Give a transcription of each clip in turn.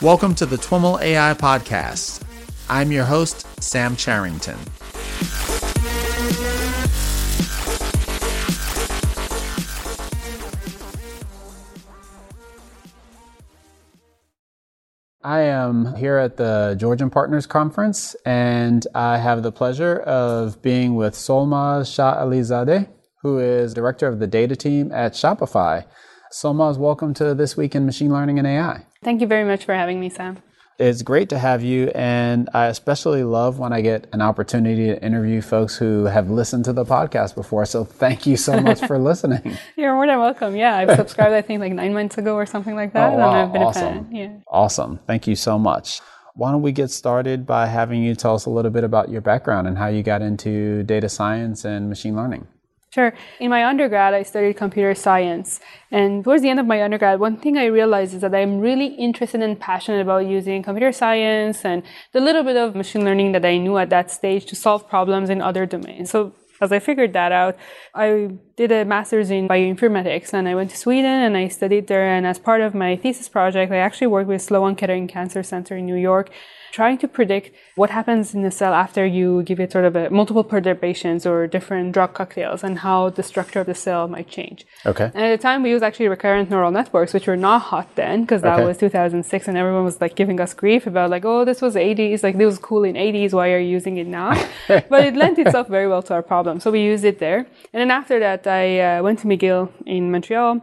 Welcome to the TWIML AI Podcast. I'm your host, Sam Charrington. I am here at the Georgian Partners Conference, and I have the pleasure of being with Solmaz Shahalizadeh, who is director of the data team at Shopify. Solmaz, welcome to This Week in Machine Learning and AI. Thank you very much for having me, Sam. It's great to have you, and I especially love when I get an opportunity to interview folks who have listened to the podcast before. So thank you so much for listening. You're more than welcome. Yeah, I've subscribed, I think, like nine months ago or something like that, oh, wow. and I've been awesome. a fan. Yeah. Awesome. Thank you so much. Why don't we get started by having you tell us a little bit about your background and how you got into data science and machine learning? Sure. In my undergrad, I studied computer science. And towards the end of my undergrad, one thing I realized is that I'm really interested and passionate about using computer science and the little bit of machine learning that I knew at that stage to solve problems in other domains. So as I figured that out, I did a master's in bioinformatics and I went to Sweden and I studied there. And as part of my thesis project, I actually worked with Sloan Kettering Cancer Center in New York trying to predict what happens in the cell after you give it sort of a multiple perturbations or different drug cocktails and how the structure of the cell might change. Okay. And at the time we used actually recurrent neural networks, which were not hot then because that Okay. was 2006 and everyone was like giving us grief about like, oh, this was 80s, like this was cool in 80s, why are you using it now? but it lent itself very well to our problem. So we used it there. And then after that, I uh, went to McGill in Montreal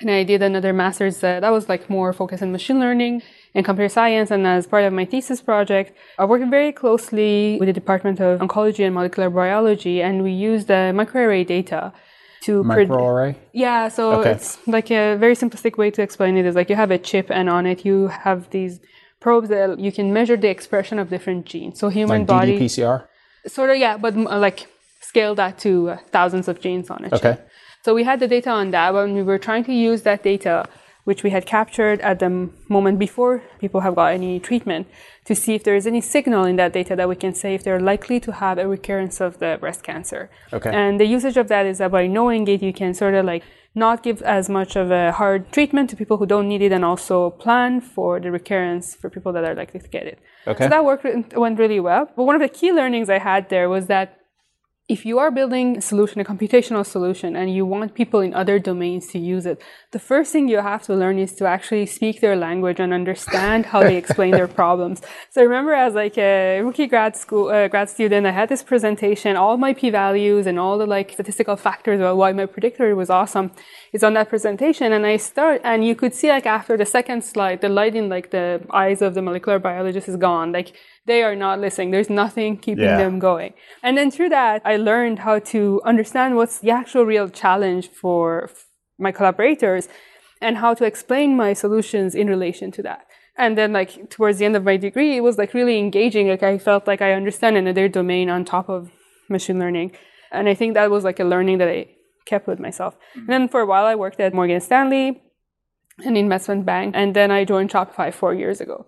and I did another master's uh, that was like more focused on machine learning and computer science. And as part of my thesis project, I worked very closely with the Department of Oncology and Molecular Biology, and we used the microarray data to Microarray? yeah, so Okay. it's like a very simplistic way to explain it is like you have a chip, and on it you have these probes that you can measure the expression of different genes. So human Like body, PCR sort of yeah, but uh, like scale that to uh, thousands of genes on a chip. Okay. So we had the data on that when we were trying to use that data, which we had captured at the moment before people have got any treatment, to see if there is any signal in that data that we can say if they're likely to have a recurrence of the breast cancer. Okay. And the usage of that is that by knowing it, you can sort of like not give as much of a hard treatment to people who don't need it and also plan for the recurrence for people that are likely to get it. Okay. So that worked, went really well. But one of the key learnings I had there was that if you are building a solution, a computational solution, and you want people in other domains to use it, the first thing you have to learn is to actually speak their language and understand how they explain their problems. So I remember as like a rookie grad school uh, grad student, I had this presentation, all my p-values and all the like statistical factors about why my predictor was awesome is on that presentation. And I start, and you could see like after the second slide, the light in like the eyes of the molecular biologist is gone. Like they are not listening. There's nothing keeping Yeah. them going. And then through that, I learned how to understand what's the actual real challenge for f- my collaborators and how to explain my solutions in relation to that. And then like towards the end of my degree, it was like really engaging. Like I felt like I understand another domain on top of machine learning. And I think that was like a learning that I kept with myself. And mm-hmm. then for a while, I worked at Morgan Stanley, an investment bank, and then I joined Shopify four years ago.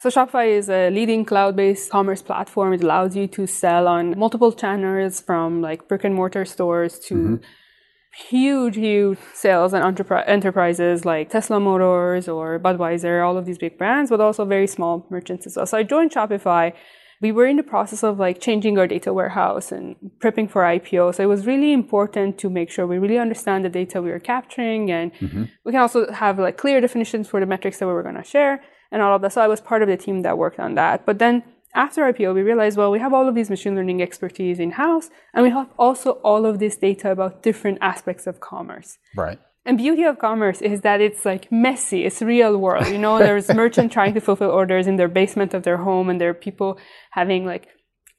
So Shopify is a leading cloud-based commerce platform. It allows you to sell on multiple channels from like brick and mortar stores to mm-hmm. huge, huge sales and entrepri- enterprises like Tesla Motors or Budweiser, all of these big brands, but also very small merchants as well. So I joined Shopify. We were in the process of like changing our data warehouse and prepping for IPO. So it was really important to make sure we really understand the data we were capturing and mm-hmm. we can also have like clear definitions for the metrics that we were going to share and all of that. So I was part of the team that worked on that. But then after IPO, we realized, well, we have all of these machine learning expertise in house, and we have also all of this data about different aspects of commerce. Right. And beauty of commerce is that it's like messy. It's real world. You know, there's merchant trying to fulfill orders in their basement of their home, and there are people having like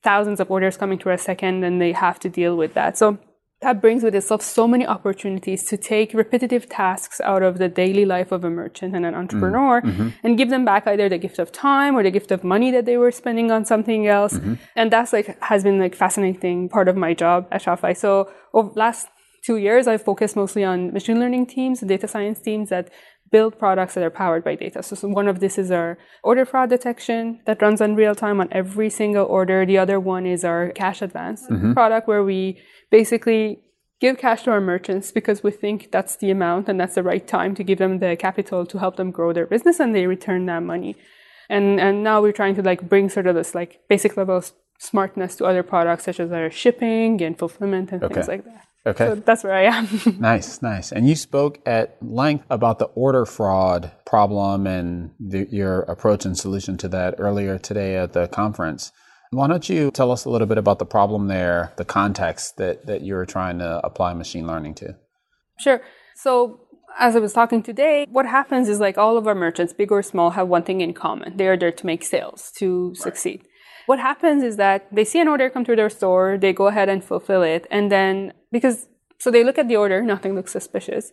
thousands of orders coming through a second, and they have to deal with that. So that brings with itself so many opportunities to take repetitive tasks out of the daily life of a merchant and an mm-hmm. entrepreneur mm-hmm. and give them back either the gift of time or the gift of money that they were spending on something else. Mm-hmm. And that's like has been like fascinating part of my job at Shopify. So over last two years, I've focused mostly on machine learning teams, data science teams that build products that are powered by data. So, so one of this is our order fraud detection that runs on real time on every single order. The other one is our cash advance mm-hmm. product where we basically give cash to our merchants because we think that's the amount and that's the right time to give them the capital to help them grow their business and they return that money. And and now we're trying to like bring sort of this like basic level of smartness to other products such as our shipping and fulfillment and Okay. things like that. Okay. So that's where I am. Nice, nice. And you spoke at length about the order fraud problem and the, your approach and solution to that earlier today at the conference. Why don't you tell us a little bit about the problem there, the context that, that you're trying to apply machine learning to? Sure. So as I was talking today, what happens is like all of our merchants, big or small, have one thing in common. They are there to make sales, to succeed. What happens is that they see an order come through their store, they go ahead and fulfill it, and then because so they look at the order, nothing looks suspicious.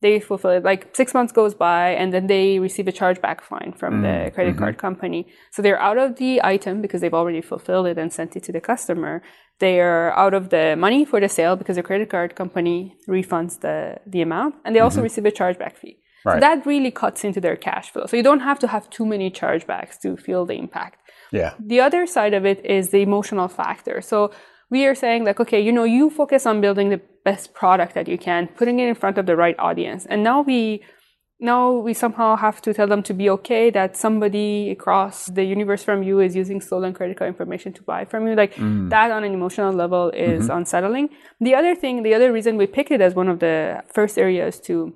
They fulfill it. Like six months goes by, and then they receive a chargeback fine from the mm, credit mm-hmm. card company. So they're out of the item because they've already fulfilled it and sent it to the customer. They are out of the money for the sale because the credit card company refunds the, the amount, and they also mm-hmm. receive a chargeback fee. So that really cuts into their cash flow. So you don't have to have too many chargebacks to feel the impact. Yeah. The other side of it is the emotional factor. So we are saying like, okay, you know, you focus on building the best product that you can, putting it in front of the right audience. And now we now we somehow have to tell them to be okay that somebody across the universe from you is using stolen credit card information to buy from you. Like mm. that on an emotional level is mm-hmm. unsettling. The other thing, the other reason we picked it as one of the first areas to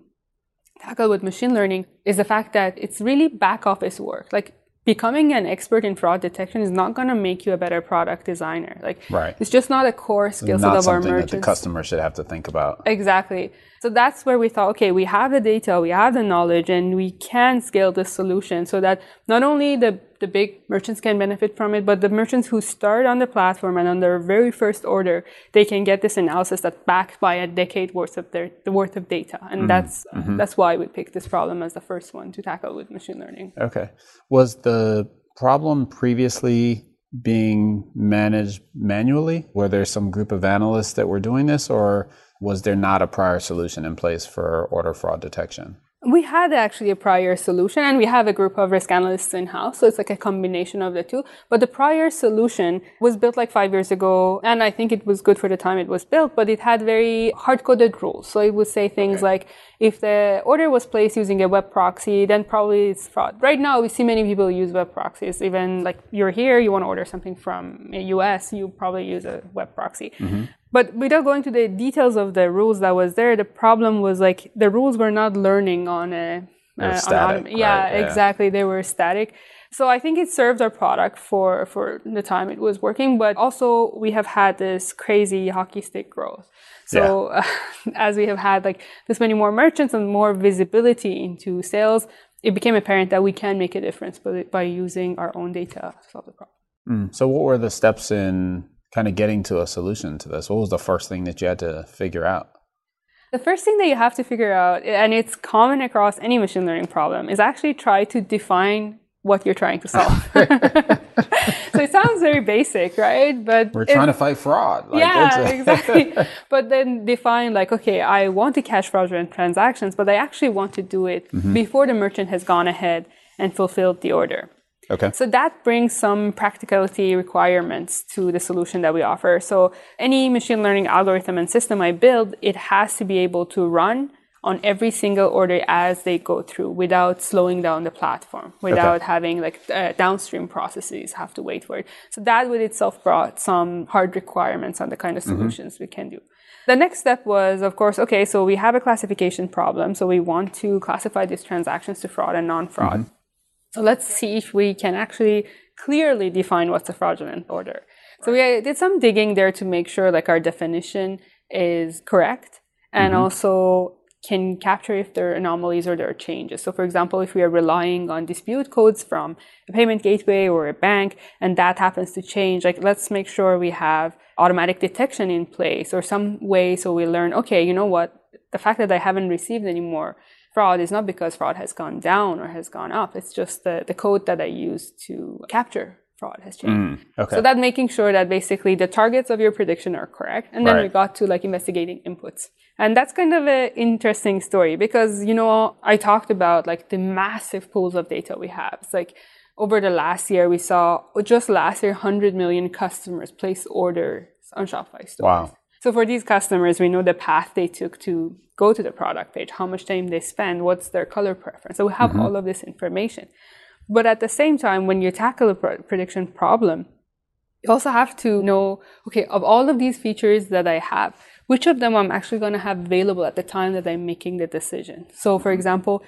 tackle with machine learning is the fact that it's really back office work. Like becoming an expert in fraud detection is not going to make you a better product designer. Like Right. it's just not a core skill set of our something that the customer should have to think about. Exactly. So that's where we thought, okay, we have the data, we have the knowledge, and we can scale this solution so that not only the, the big merchants can benefit from it, but the merchants who start on the platform and on their very first order, they can get this analysis that's backed by a decade worth of their the worth of data. And mm-hmm. that's mm-hmm. that's why we picked this problem as the first one to tackle with machine learning. Okay. Was the problem previously being managed manually? Were there some group of analysts that were doing this, or was there not a prior solution in place for order fraud detection? We had actually a prior solution, and we have a group of risk analysts in house. So it's like a combination of the two. But the prior solution was built like five years ago, and I think it was good for the time it was built, but it had very hard coded rules. So it would say things like if the order was placed using a web proxy, then probably it's fraud. Right now, we see many people use web proxies. Even like you're here, you want to order something from the US, you probably use a web proxy. Mm-hmm. But without going to the details of the rules that was there, the problem was like the rules were not learning on a uh, on static, yeah, right, yeah. exactly. They were static. So I think it served our product for for the time it was working, but also we have had this crazy hockey stick growth. So as we have had like this many more merchants and more visibility into sales, it became apparent that we can make a difference by, by using our own data to solve the problem. So, what were the steps in kind of getting to a solution to this? What was the first thing that you had to figure out? The first thing that you have to figure out, and it's common across any machine learning problem, is actually try to define what you're trying to solve. so it sounds very basic, right? But We're trying to fight fraud. Like, yeah, exactly. But then define like, okay, I want to catch fraudulent transactions, but I actually want to do it Mm-hmm. before the merchant has gone ahead and fulfilled the order. Okay. So that brings some practicality requirements to the solution that we offer. So any machine learning algorithm and system I build, it has to be able to run on every single order as they go through without slowing down the platform, without having like uh, downstream processes have to wait for it. So that with itself brought some hard requirements on the kind of solutions we can do. The next step was, of course, okay, so we have a classification problem. So we want to classify these transactions to fraud and non-fraud. So let's see if we can actually clearly define what's a fraudulent order. So we uh, did some digging there to make sure like our definition is correct and also can capture if there are anomalies or there are changes. So for example, if we are relying on dispute codes from a payment gateway or a bank and that happens to change, like let's make sure we have automatic detection in place or some way so we learn, okay, you know what? The fact that I haven't received any more fraud is not because fraud has gone down or has gone up. It's just the, the code that I use to capture fraud has changed. Mm, okay. So that making sure that basically the targets of your prediction are correct. And then we got to like investigating inputs. And that's kind of an interesting story because, you know, I talked about like the massive pools of data we have. It's like over the last year, we saw just last year, 100 million customers place orders on Shopify stores. Wow. So for these customers, we know the path they took to go to the product page, how much time they spend, what's their color preference. So we have all of this information. But at the same time, when you tackle a pr- prediction problem, you also have to know, okay, of all of these features that I have, which of them I'm actually going to have available at the time that I'm making the decision. So for example,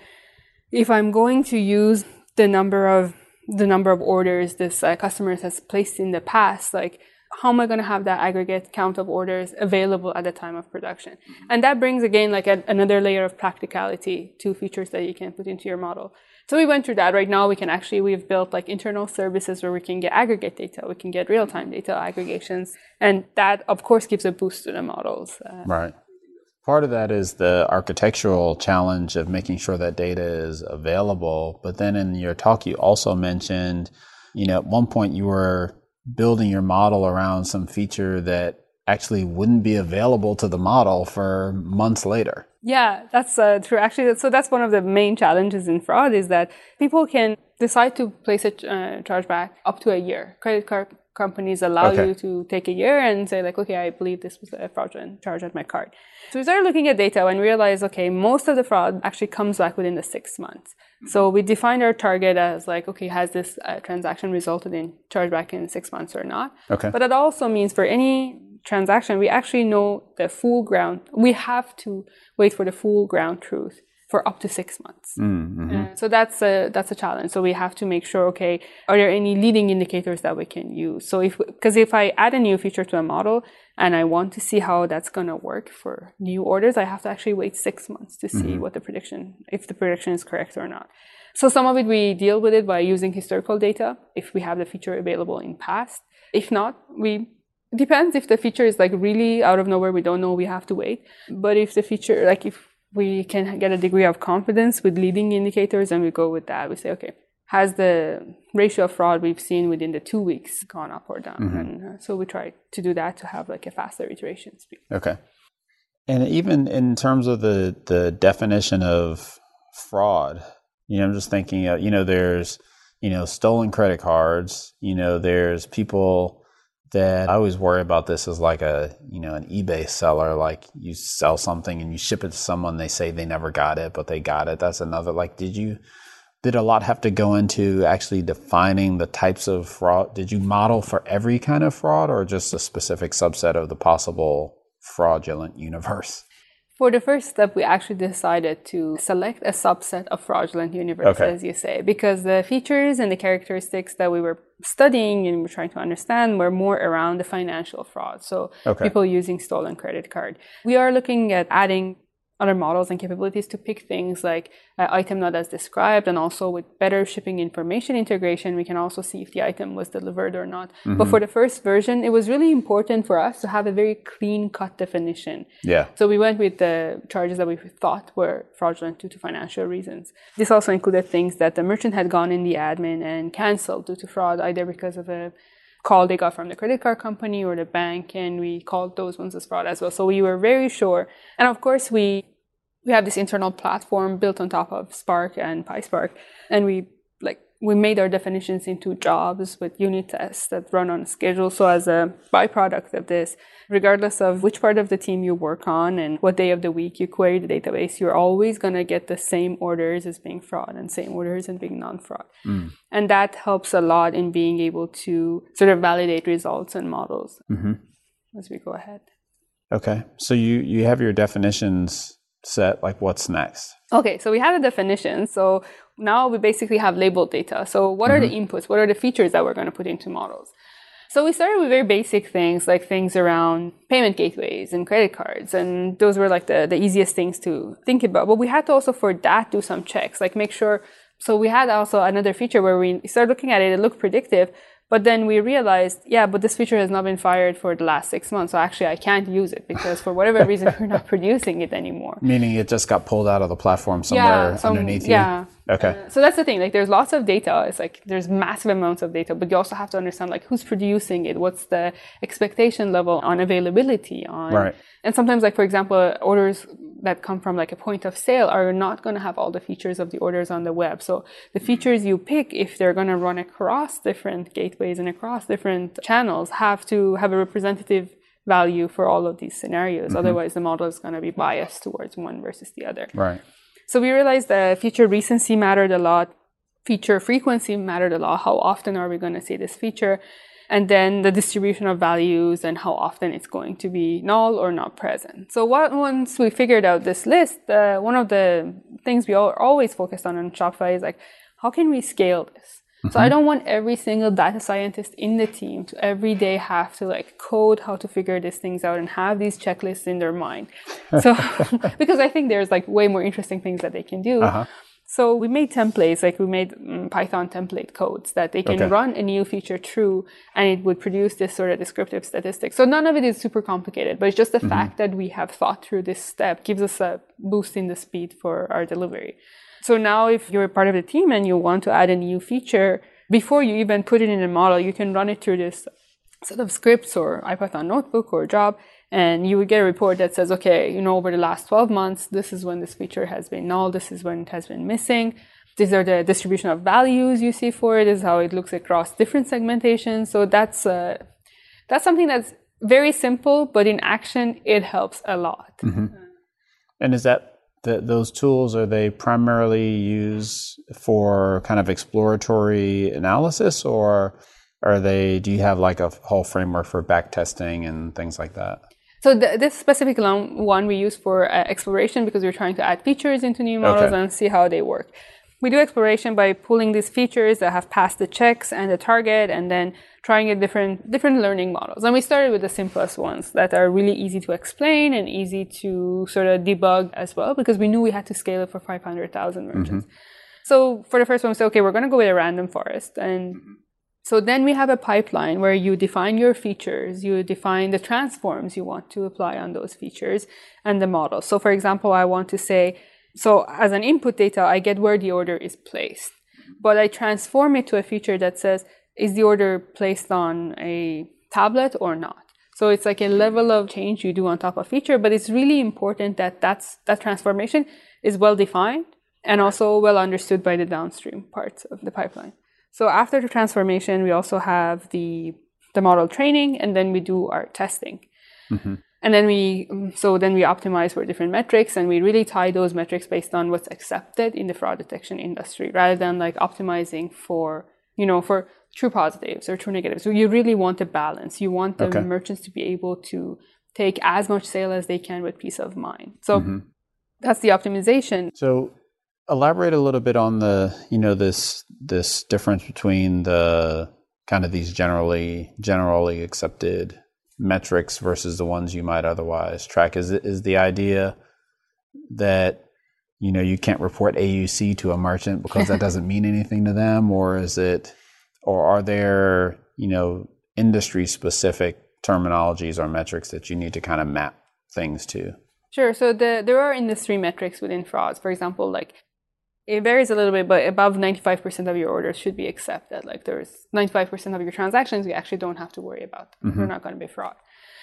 if I'm going to use the number of the number of orders this uh, customer has placed in the past, like how am I going to have that aggregate count of orders available at the time of production? And that brings again like a, another layer of practicality to features that you can put into your model. So we went through that. Right now, we can actually we've built like internal services where we can get aggregate data, we can get real time data aggregations, and that of course gives a boost to the models. Uh, right. Part of that is the architectural challenge of making sure that data is available. But then in your talk, you also mentioned, you know, at one point you were building your model around some feature that actually wouldn't be available to the model for months later. Yeah, that's uh, true. Actually, so that's one of the main challenges in fraud is that people can decide to place a uh, chargeback up to a year. Credit card companies allow okay. you to take a year and say like, okay, I believe this was a fraudulent charge at my card. So we started looking at data and realized, okay, most of the fraud actually comes back within the six months. So we defined our target as like, okay, has this uh, transaction resulted in chargeback in six months or not? Okay. But that also means for any transaction, we actually know the full ground. We have to wait for the full ground truth for up to six months. Mm-hmm. Uh, so that's a that's a challenge. So we have to make sure, okay, are there any leading indicators that we can use? So if because if I add a new feature to a model and I want to see how that's going to work for new orders, I have to actually wait six months to see mm-hmm. what the prediction, if the prediction is correct or not. So some of it we deal with it by using historical data if we have the feature available in past. If not, we depends if the feature is like really out of nowhere we don't know we have to wait but if the feature like if we can get a degree of confidence with leading indicators and we go with that. We say, okay, has the ratio of fraud we've seen within the two weeks gone up or down? Mm-hmm. And uh, so we try to do that to have like a faster iteration speed. Okay. And even in terms of the, the definition of fraud, you know, I'm just thinking, you know, there's, you know, stolen credit cards, you know, there's people that I always worry about this as like a you know an eBay seller. Like you sell something and you ship it to someone, they say they never got it, but they got it. That's another. Like, did you did a lot have to go into actually defining the types of fraud? Did you model for every kind of fraud, or just a specific subset of the possible fraudulent universe? For the first step, we actually decided to select a subset of fraudulent universe, okay. as you say, because the features and the characteristics that we were studying and we're trying to understand were more around the financial fraud. So okay. people using stolen credit card. We are looking at adding other models and capabilities to pick things like uh, item not as described and also with better shipping information integration we can also see if the item was delivered or not. Mm-hmm. but for the first version it was really important for us to have a very clean cut definition. Yeah. So we went with the charges that we thought were fraudulent due to financial reasons. This also included things that the merchant had gone in the admin and canceled due to fraud either because of a call they got from the credit card company or the bank, and we called those ones as fraud as well. So we were very sure. And of course, we we have this internal platform built on top of Spark and PySpark, and we like we made our definitions into jobs with unit tests that run on a schedule. So as a byproduct of this, regardless of which part of the team you work on and what day of the week you query the database, you're always going to get the same orders as being fraud and same orders as being non-fraud. Mm. And that helps a lot in being able to sort of validate results and models mm-hmm. as we go ahead. Okay. So you, you have your definitions set, like what's next? Okay, so we have a definition. So now we basically have labeled data. So what mm-hmm. are the mm-hmm. inputs? What are the features that we're going to put into models? So we started with very basic things like things around payment gateways and credit cards. And those were like the, the easiest things to think about. But we had to also for that do some checks, like make sure. So we had also another feature where we started looking at it, it looked predictive, but then we realized, yeah, but this feature has not been fired for the last six months. So actually, I can't use it because for whatever reason, we're not producing it anymore. Meaning it just got pulled out of the platform somewhere yeah, some, underneath you? Yeah. Okay. Uh, so that's the thing. Like, there's lots of data. It's like there's massive amounts of data, but you also have to understand like who's producing it, what's the expectation level on availability on. Right. And sometimes, like for example, orders that come from like a point of sale are not going to have all the features of the orders on the web. So the features you pick, if they're going to run across different gateways and across different channels, have to have a representative value for all of these scenarios. Mm-hmm. Otherwise, the model is going to be biased towards one versus the other. Right. So we realized that feature recency mattered a lot, feature frequency mattered a lot. How often are we going to see this feature? And then the distribution of values and how often it's going to be null or not present. So what, once we figured out this list, uh, one of the things we are always focused on in Shopify is like, how can we scale this? Mm-hmm. So I don't want every single data scientist in the team to every day have to like code how to figure these things out and have these checklists in their mind. So because I think there's like way more interesting things that they can do. Uh-huh. So we made templates, like we made um, Python template codes that they can okay. run a new feature through and it would produce this sort of descriptive statistics. So none of it is super complicated, but it's just the mm-hmm. fact that we have thought through this step gives us a boost in the speed for our delivery. So now if you're part of the team and you want to add a new feature, before you even put it in a model, you can run it through this set of scripts or IPython notebook or job, and you would get a report that says, okay, you know, over the last 12 months, this is when this feature has been null, this is when it has been missing. These are the distribution of values you see for it. Is how it looks across different segmentations. So that's uh, that's something that's very simple, but in action, it helps a lot. Mm-hmm. And is that the, those tools are they primarily used for kind of exploratory analysis or are they do you have like a whole framework for back testing and things like that so this specific one we use for uh, exploration because we're trying to add features into new models okay. and see how they work we do exploration by pulling these features that have passed the checks and the target and then trying a different different learning models. And we started with the simplest ones that are really easy to explain and easy to sort of debug as well because we knew we had to scale it for 500,000 merchants. Mm-hmm. So for the first one, we said, okay, we're going to go with a random forest. And so then we have a pipeline where you define your features, you define the transforms you want to apply on those features and the model. So for example, I want to say, so as an input data, I get where the order is placed, but I transform it to a feature that says, is the order placed on a tablet or not? So it's like a level of change you do on top of feature, but it's really important that that's, that transformation is well defined and also well understood by the downstream parts of the pipeline. So after the transformation, we also have the, the model training and then we do our testing. Mm-hmm. And then we, so then we optimize for different metrics and we really tie those metrics based on what's accepted in the fraud detection industry rather than like optimizing for, you know, for true positives or true negatives. So you really want a balance. You want the okay. merchants to be able to take as much sale as they can with peace of mind. So mm-hmm. that's the optimization. So elaborate a little bit on the, you know, this, this difference between the kind of these generally, generally accepted metrics versus the ones you might otherwise track? Is is the idea that you know you can't report AUC to a merchant because that doesn't mean anything to them, or is it, or are there you know industry specific terminologies or metrics that you need to kind of map things to? Sure. So the, there are industry metrics within frauds. For example, like it varies a little bit, but above 95% of your orders should be accepted. Like there's 95% of your transactions you actually don't have to worry about. Mm-hmm. You're not going to be fraud.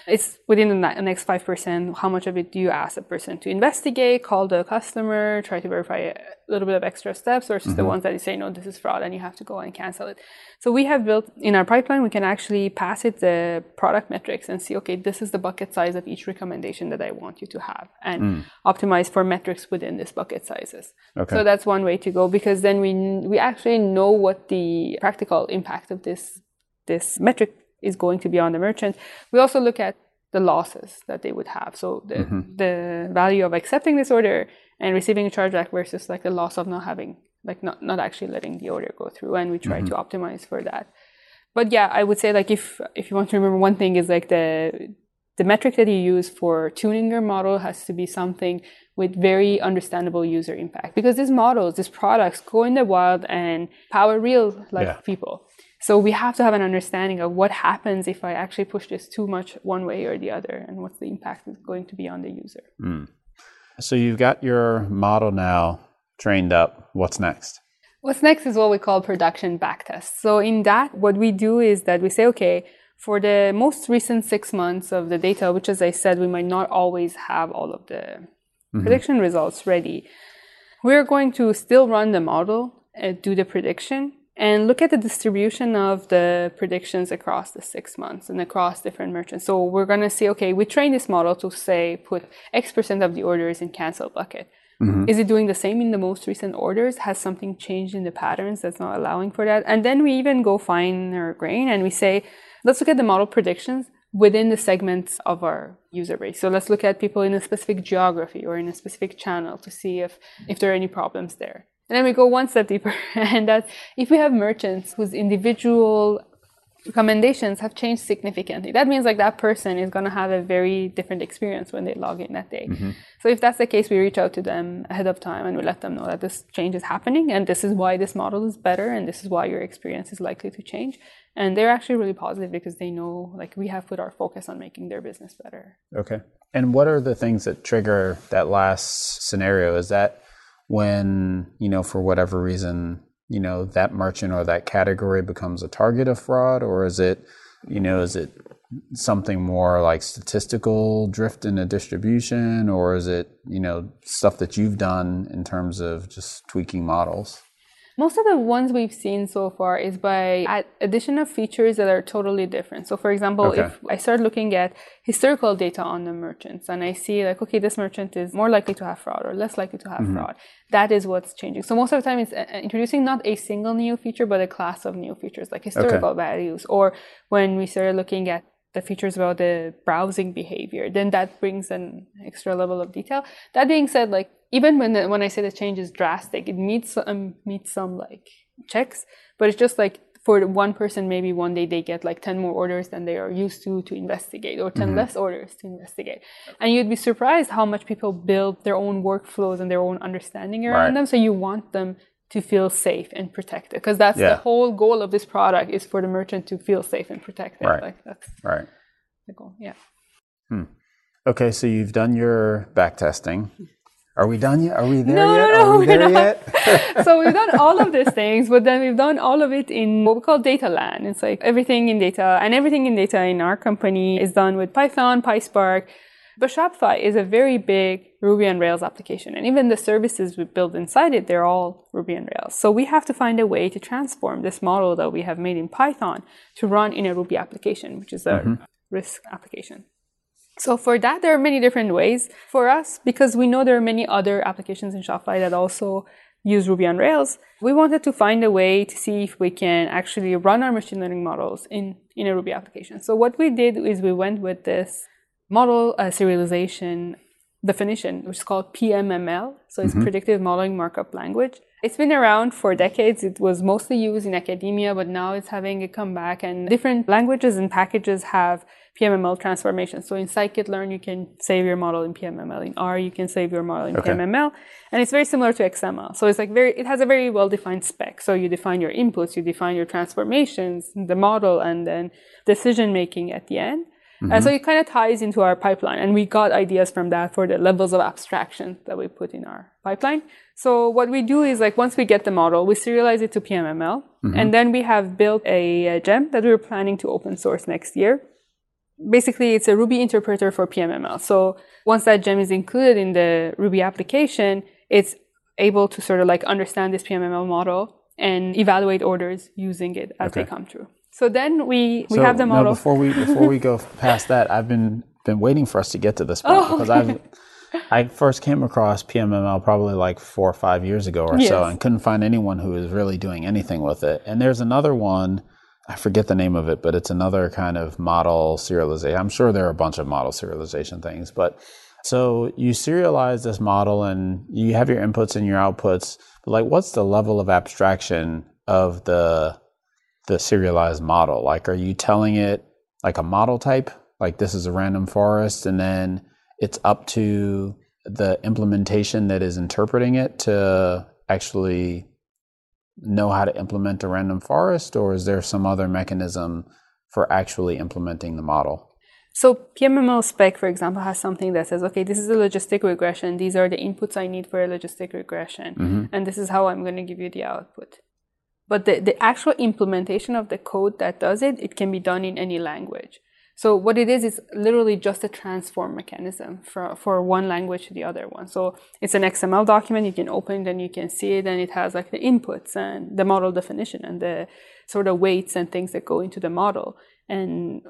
It's within the next 5%. How much of it do you ask a person to investigate, call the customer, try to verify a little bit of extra steps versus mm-hmm. the ones that you say, no, this is fraud and you have to go and cancel it. So we have built in our pipeline, we can actually pass it the product metrics and see, okay, this is the bucket size of each recommendation that I want you to have and mm. optimize for metrics within this bucket sizes. Okay. So that's one way to go because then we, we actually know what the practical impact of this, this metric is going to be on the merchant. We also look at the losses that they would have. So the, mm-hmm. the value of accepting this order and receiving a chargeback versus like the loss of not having, like not, not actually letting the order go through. And we try mm-hmm. to optimize for that. But yeah, I would say like if, if you want to remember one thing is like the, the metric that you use for tuning your model has to be something with very understandable user impact because these models, these products go in the wild and power real life yeah. people. So we have to have an understanding of what happens if I actually push this too much one way or the other, and what's the impact going to be on the user. Mm. So you've got your model now trained up. What's next? What's next is what we call production backtest. So in that, what we do is that we say, okay, for the most recent six months of the data, which as I said, we might not always have all of the mm-hmm. prediction results ready, we're going to still run the model, uh, do the prediction, and look at the distribution of the predictions across the six months and across different merchants. So we're going to see, okay, we train this model to say put X percent of the orders in cancel bucket. Mm-hmm. Is it doing the same in the most recent orders? Has something changed in the patterns that's not allowing for that? And then we even go finer grain and we say, let's look at the model predictions within the segments of our user base. So let's look at people in a specific geography or in a specific channel to see if, if there are any problems there. And then we go one step deeper, and that if we have merchants whose individual recommendations have changed significantly, that means like that person is going to have a very different experience when they log in that day. Mm-hmm. So if that's the case, we reach out to them ahead of time and we let them know that this change is happening and this is why this model is better and this is why your experience is likely to change. And they're actually really positive because they know like we have put our focus on making their business better. Okay. And what are the things that trigger that last scenario? Is that when, you know, for whatever reason, you know, that merchant or that category becomes a target of fraud? Or is it, you know, is it something more like statistical drift in a distribution? Or is it, you know, stuff that you've done in terms of just tweaking models? Most of the ones we've seen so far is by addition of features that are totally different. So, for example, okay. if I start looking at historical data on the merchants and I see like, okay, this merchant is more likely to have fraud or less likely to have mm-hmm. fraud, that is what's changing. So, most of the time, it's uh, introducing not a single new feature, but a class of new features like historical okay. values. Or when we started looking at the features about the browsing behavior, then that brings an extra level of detail. That being said, like even when the, when I say the change is drastic, it meets um, meets some like checks, but it's just like for one person, maybe one day they get like 10 more orders than they are used to to investigate, or 10 mm-hmm. less orders to investigate. And you'd be surprised how much people build their own workflows and their own understanding around right. them. So you want them to feel safe and protected because that's yeah. the whole goal of this product is for the merchant to feel safe and protected. Right. Like that's right. the goal. Yeah. Hmm. Okay, so you've done your back testing. Are we done yet? Are we there no, yet? No, no, Are we there yet? so we've done all of these things, but then we've done all of it in what we call data land. It's like everything in data and everything in data in our company is done with Python, PySpark. But Shopify is a very big Ruby on Rails application. And even the services we build inside it, they're all Ruby on Rails. So we have to find a way to transform this model that we have made in Python to run in a Ruby application, which is a mm-hmm. risk application. So for that, there are many different ways for us because we know there are many other applications in Shopify that also use Ruby on Rails. We wanted to find a way to see if we can actually run our machine learning models in, in a Ruby application. So what we did is we went with this model uh, serialization definition, which is called PMML. So it's mm-hmm. predictive modeling markup language. It's been around for decades. It was mostly used in academia, but now it's having a comeback. And different languages and packages have PMML transformations. So in scikit-learn, you can save your model in PMML. In R, you can save your model in okay. PMML. And it's very similar to XML. So it's like very, it has a very well-defined spec. So you define your inputs, you define your transformations, the model, and then decision making at the end. Mm-hmm. And so it kind of ties into our pipeline. And we got ideas from that for the levels of abstraction that we put in our pipeline. So what we do is like once we get the model, we serialize it to PMML. Mm-hmm. And then we have built a, a gem that we're planning to open source next year. Basically, it's a Ruby interpreter for PMML. So once that gem is included in the Ruby application, it's able to sort of like understand this PMML model and evaluate orders using it as okay. they come through. So then we, we so, have the model. No, before we before we go past that, I've been been waiting for us to get to this point oh, because I've I first came across PMML probably like four or five years ago or yes. so, and couldn't find anyone who was really doing anything with it. And there's another one, I forget the name of it, but it's another kind of model serialization. I'm sure there are a bunch of model serialization things, but so you serialize this model and you have your inputs and your outputs. But like, what's the level of abstraction of the the serialized model? Like, are you telling it like a model type, like this is a random forest, and then it's up to the implementation that is interpreting it to actually know how to implement a random forest, or is there some other mechanism for actually implementing the model? So PMML spec, for example, has something that says, okay, this is a logistic regression. These are the inputs I need for a logistic regression. Mm-hmm. And this is how I'm going to give you the output. But the, the actual implementation of the code that does it, it can be done in any language. So what it is is literally just a transform mechanism for, for one language to the other one. So it's an XML document, you can open it and you can see it and it has like the inputs and the model definition and the sort of weights and things that go into the model and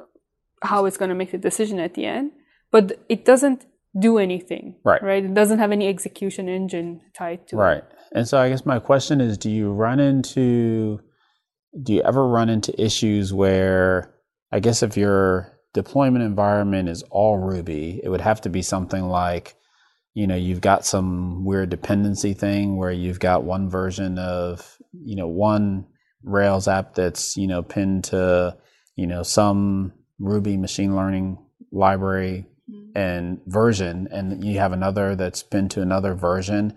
how it's going to make the decision at the end. But it doesn't do anything. Right. Right. It doesn't have any execution engine tied to it. Right. it. And so I guess my question is do you run into do you ever run into issues where I guess if your deployment environment is all Ruby, it would have to be something like you know, you've got some weird dependency thing where you've got one version of, you know, one Rails app that's, you know, pinned to, you know, some Ruby machine learning library mm-hmm. and version and you have another that's pinned to another version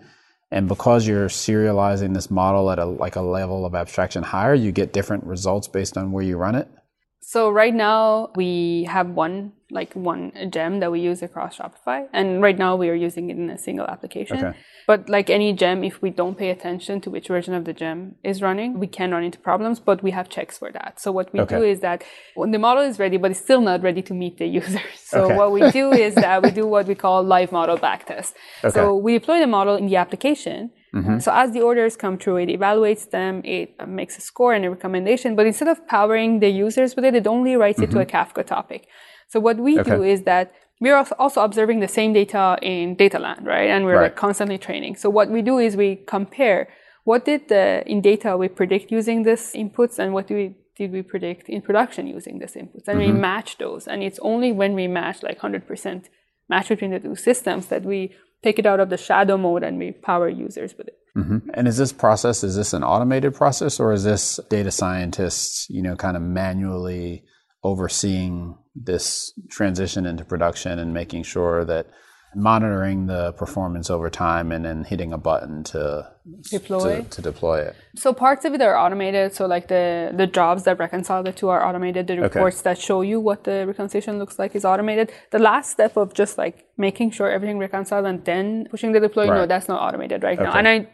and because you're serializing this model at a like a level of abstraction higher you get different results based on where you run it So right now we have one like one gem that we use across Shopify, and right now we are using it in a single application. Okay. But like any gem, if we don't pay attention to which version of the gem is running, we can run into problems. But we have checks for that. So what we Okay. do is that when the model is ready, but it's still not ready to meet the users. So Okay. what we do is that we do what we call live model backtest. So we deploy the model in the application. Mm-hmm. So as the orders come through, it evaluates them, it uh, makes a score and a recommendation. But instead of powering the users with it, it only writes it to a mm-hmm. Kafka topic. So what we do is that we're also observing the same data in Dataland, right? And we're Right. like constantly training. So what we do is we compare what did the in data we predict using this inputs and what do we did we predict in production using this inputs and we mm-hmm. match those and it's only when we match like 100% match between the two systems that we take it out of the shadow mode and we power users with it. Mm-hmm. And is this process is this an automated process or is this data scientists you know kind of manually overseeing this transition into production and making sure that monitoring the performance over time and then hitting a button to Deploy. to, to deploy it So parts of it are automated. So like the the jobs that reconcile the two are automated. The reports that show you what the reconciliation looks like is automated. The last step of just like making sure everything reconciled and then pushing the deploy, no, that's not automated right now. And I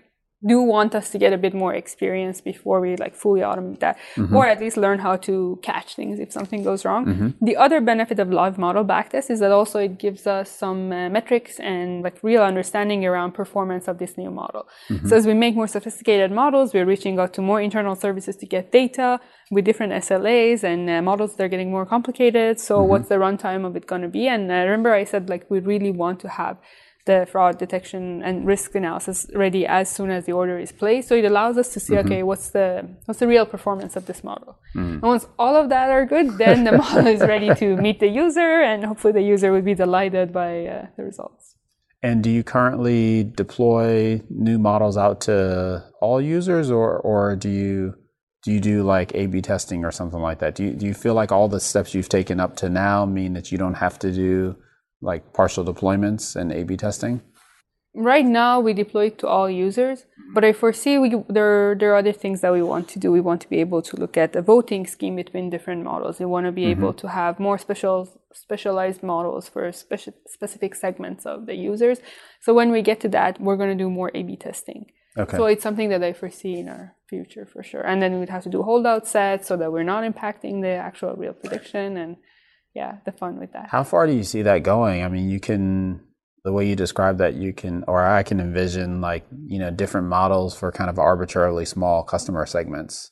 do want us to get a bit more experience before we like fully automate that, or at least learn how to catch things if something goes wrong. The other benefit of live model backtest is that also it gives us some uh, metrics and like real understanding around performance of this new model. So as we make more sophisticated models, we're reaching out to more internal services to get data with different SLAs and uh, models they're getting more complicated. So what's the runtime of it going to be? And uh, remember I said like we really want to have the fraud detection and risk analysis ready as soon as the order is placed. So it allows us to see, okay, what's the what's the real performance of this model? And once all of that are good, then the model is ready to meet the user, and hopefully the user will be delighted by uh, the results. and do you currently deploy new models out to all users or or do you do you do like A B testing or something like that? Do you, do you feel like all the steps you've taken up to now mean that you don't have to do like partial deployments and A B testing? Right now, we deploy it to all users, but I foresee we, there, there are other things that we want to do. We want to be able to look at a voting scheme between different models. We want to be mm-hmm. able to have more special, specialized models for speci- specific segments of the users. So when we get to that, we're going to do more A/B testing. Okay. So it's something that I foresee in our future for sure. And then we'd have to do holdout sets so that we're not impacting the actual real prediction and yeah, the fun with that. How far do you see that going? I mean, you can the way you describe that, you can, or I can envision like you know different models for kind of arbitrarily small customer segments.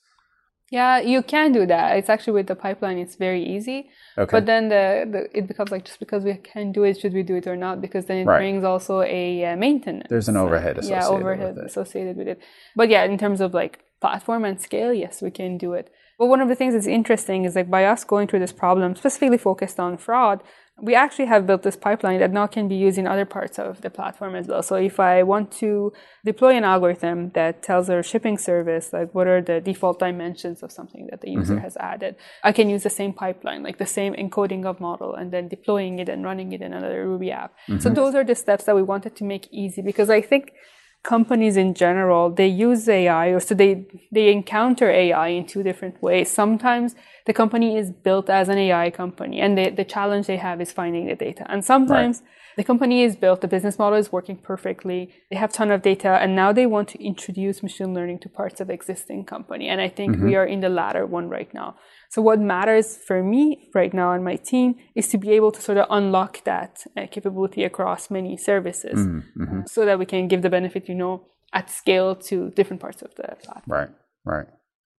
Yeah, you can do that. It's actually with the pipeline, it's very easy. Okay. But then the, the it becomes like just because we can do it, should we do it or not? Because then it Right. brings also a uh, maintenance. There's an overhead yeah, overhead with it. associated with it. But yeah, in terms of like platform and scale, yes, we can do it. But one of the things that's interesting is like by us going through this problem, specifically focused on fraud, we actually have built this pipeline that now can be used in other parts of the platform as well. So if I want to deploy an algorithm that tells our shipping service like what are the default dimensions of something that the mm-hmm. user has added, I can use the same pipeline, like the same encoding of model, and then deploying it and running it in another Ruby app. So mm-hmm. those are the steps that we wanted to make easy because I think companies in general they use ai or so they they encounter ai in two different ways. Sometimes the company is built as an ai company and they, the challenge they have is finding the data. And sometimes the company is built the business model is working perfectly they have ton of data and now they want to introduce machine learning to parts of existing company. And i think mm-hmm. we are in the latter one right now So what matters for me right now and my team is to be able to sort of unlock that uh, capability across many services Mm-hmm. so that we can give the benefit, you know, at scale to different parts of the platform. Right, right.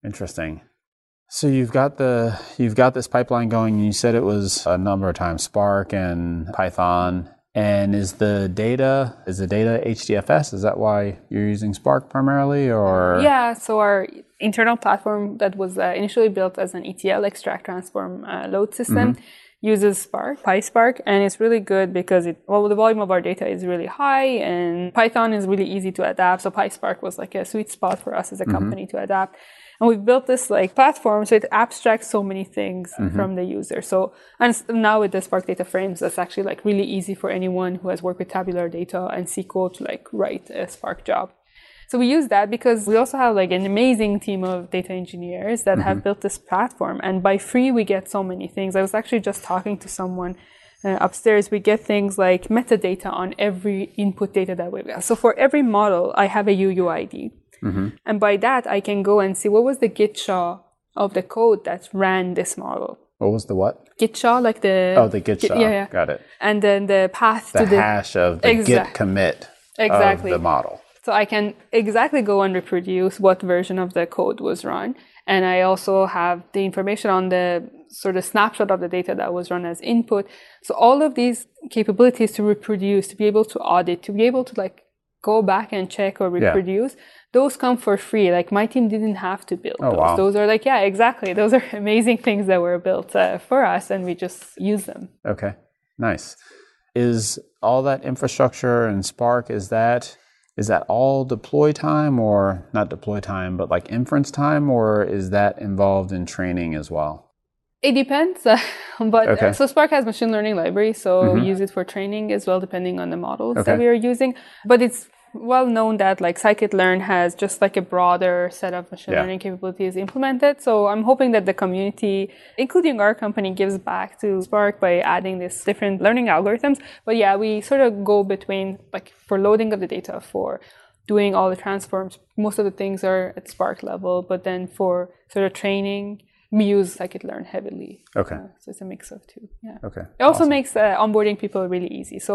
Interesting. So you've got the you've got this pipeline going, and you said it was a number of times Spark and Python. And is the data is the data HDFS? Is that why you're using Spark primarily, or Yeah, so our internal platform that was uh, initially built as an ETL extract transform uh, load system uses Spark, PySpark, and it's really good because it well the volume of our data is really high and Python is really easy to adapt. So PySpark was like a sweet spot for us as a company to adapt. And we've built this like platform so it abstracts so many things from the user. So and now with the Spark data frames, that's actually like really easy for anyone who has worked with tabular data and SQL to like write a Spark job. So we use that because we also have like an amazing team of data engineers that have built this platform. And by free, we get so many things. I was actually just talking to someone uh, upstairs. We get things like metadata on every input data that we've got. So for every model, I have a UUID. And by that, I can go and see what was the git SHA of the code that ran this model. what was the what? Git SHA, like the Oh, the Git SHA. yeah, yeah. Got it. and then the path The to the hash of the Exact- Git commit Exactly. of the model. So I can exactly go and reproduce what version of the code was run. And I also have the information on the sort of snapshot of the data that was run as input. So all of these capabilities to reproduce, to be able to audit, to be able to like go back and check or reproduce, those come for free. Like my team didn't have to build those. wow. Those are like, yeah, exactly. Those are amazing things that were built uh, for us and we just use them. Okay, nice. Is all that infrastructure and Spark is that is that all deploy time or not deploy time, but like inference time, or is that involved in training as well? It depends, uh, but Okay. so Spark has machine learning library, so we use it for training as well, depending on the models Okay. that we are using. But it's well known that like scikit-learn has just like a broader set of machine Yeah. learning capabilities implemented. So I'm hoping that the community, including our company, gives back to Spark by adding these different learning algorithms. But yeah, we sort of go between like for loading of the data, for doing all the transforms, most of the things are at Spark level. But then for sort of training, we scikit-learn heavily. Okay, Uh, so it's a mix of two. Yeah. okay. It also makes uh, onboarding people really easy. So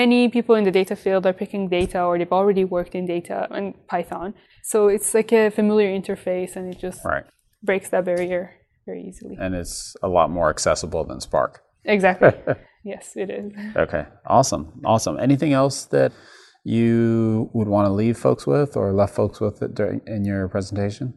many people in the data field are picking data or they've already worked in data and Python. So it's like a familiar interface and it just Right, breaks that barrier very easily. and it's a lot more accessible than Spark. Exactly. yes, it is. Okay, awesome, awesome. Anything else that you would want to leave folks with, or left folks with it during in your presentation?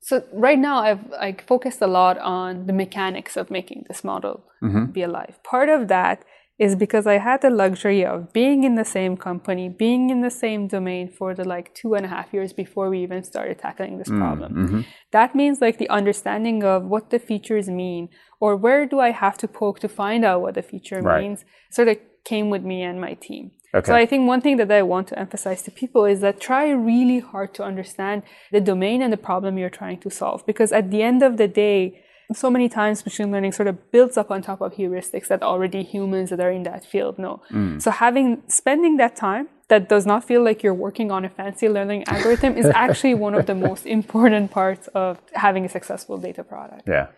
So right now I've like focused a lot on the mechanics of making this model mm-hmm. be alive. Part of that is because I had the luxury of being in the same company, being in the same domain for the like two and a half years before we even started tackling this mm, problem. Mm-hmm. That means like the understanding of what the features mean or where do I have to poke to find out what the feature Right. means sort of came with me and my team. Okay. So I think one thing that I want to emphasize to people is that try really hard to understand the domain and the problem you're trying to solve. Because at the end of the day, so many times machine learning sort of builds up on top of heuristics that already humans that are in that field know. Mm. So having spending that time that does not feel like you're working on a fancy learning algorithm is actually one of the most important parts of having a successful data product. Yeah.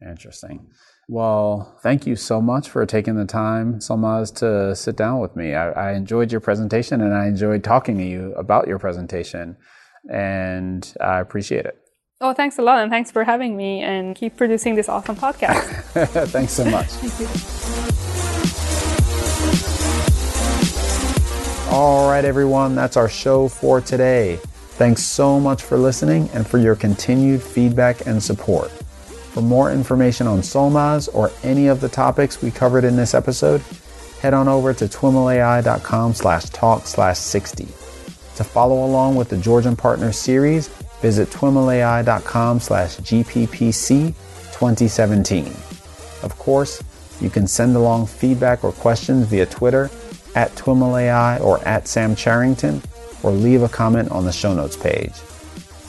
Interesting. Well, thank you so much for taking the time, Solmaz, to sit down with me. I, I enjoyed your presentation and I enjoyed talking to you about your presentation, and I appreciate it. Oh, thanks a lot, and thanks for having me, and keep producing this awesome podcast. Thanks so much. All right, everyone, that's our show for today. Thanks so much for listening and for your continued feedback and support. For more information on Solmaz or any of the topics we covered in this episode, head on over to twimlai.com slash talk slash 60. To follow along with the Georgian Partners series, visit twimlai.com slash gppc 2017. Of course, you can send along feedback or questions via Twitter at TwimlAI or at Sam Charrington, or leave a comment on the show notes page.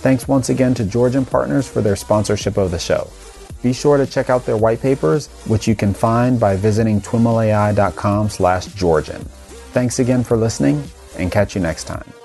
Thanks once again to Georgian Partners for their sponsorship of the show. Be sure to check out their white papers, which you can find by visiting twimlai.com slash Georgian. Thanks again for listening, and catch you next time.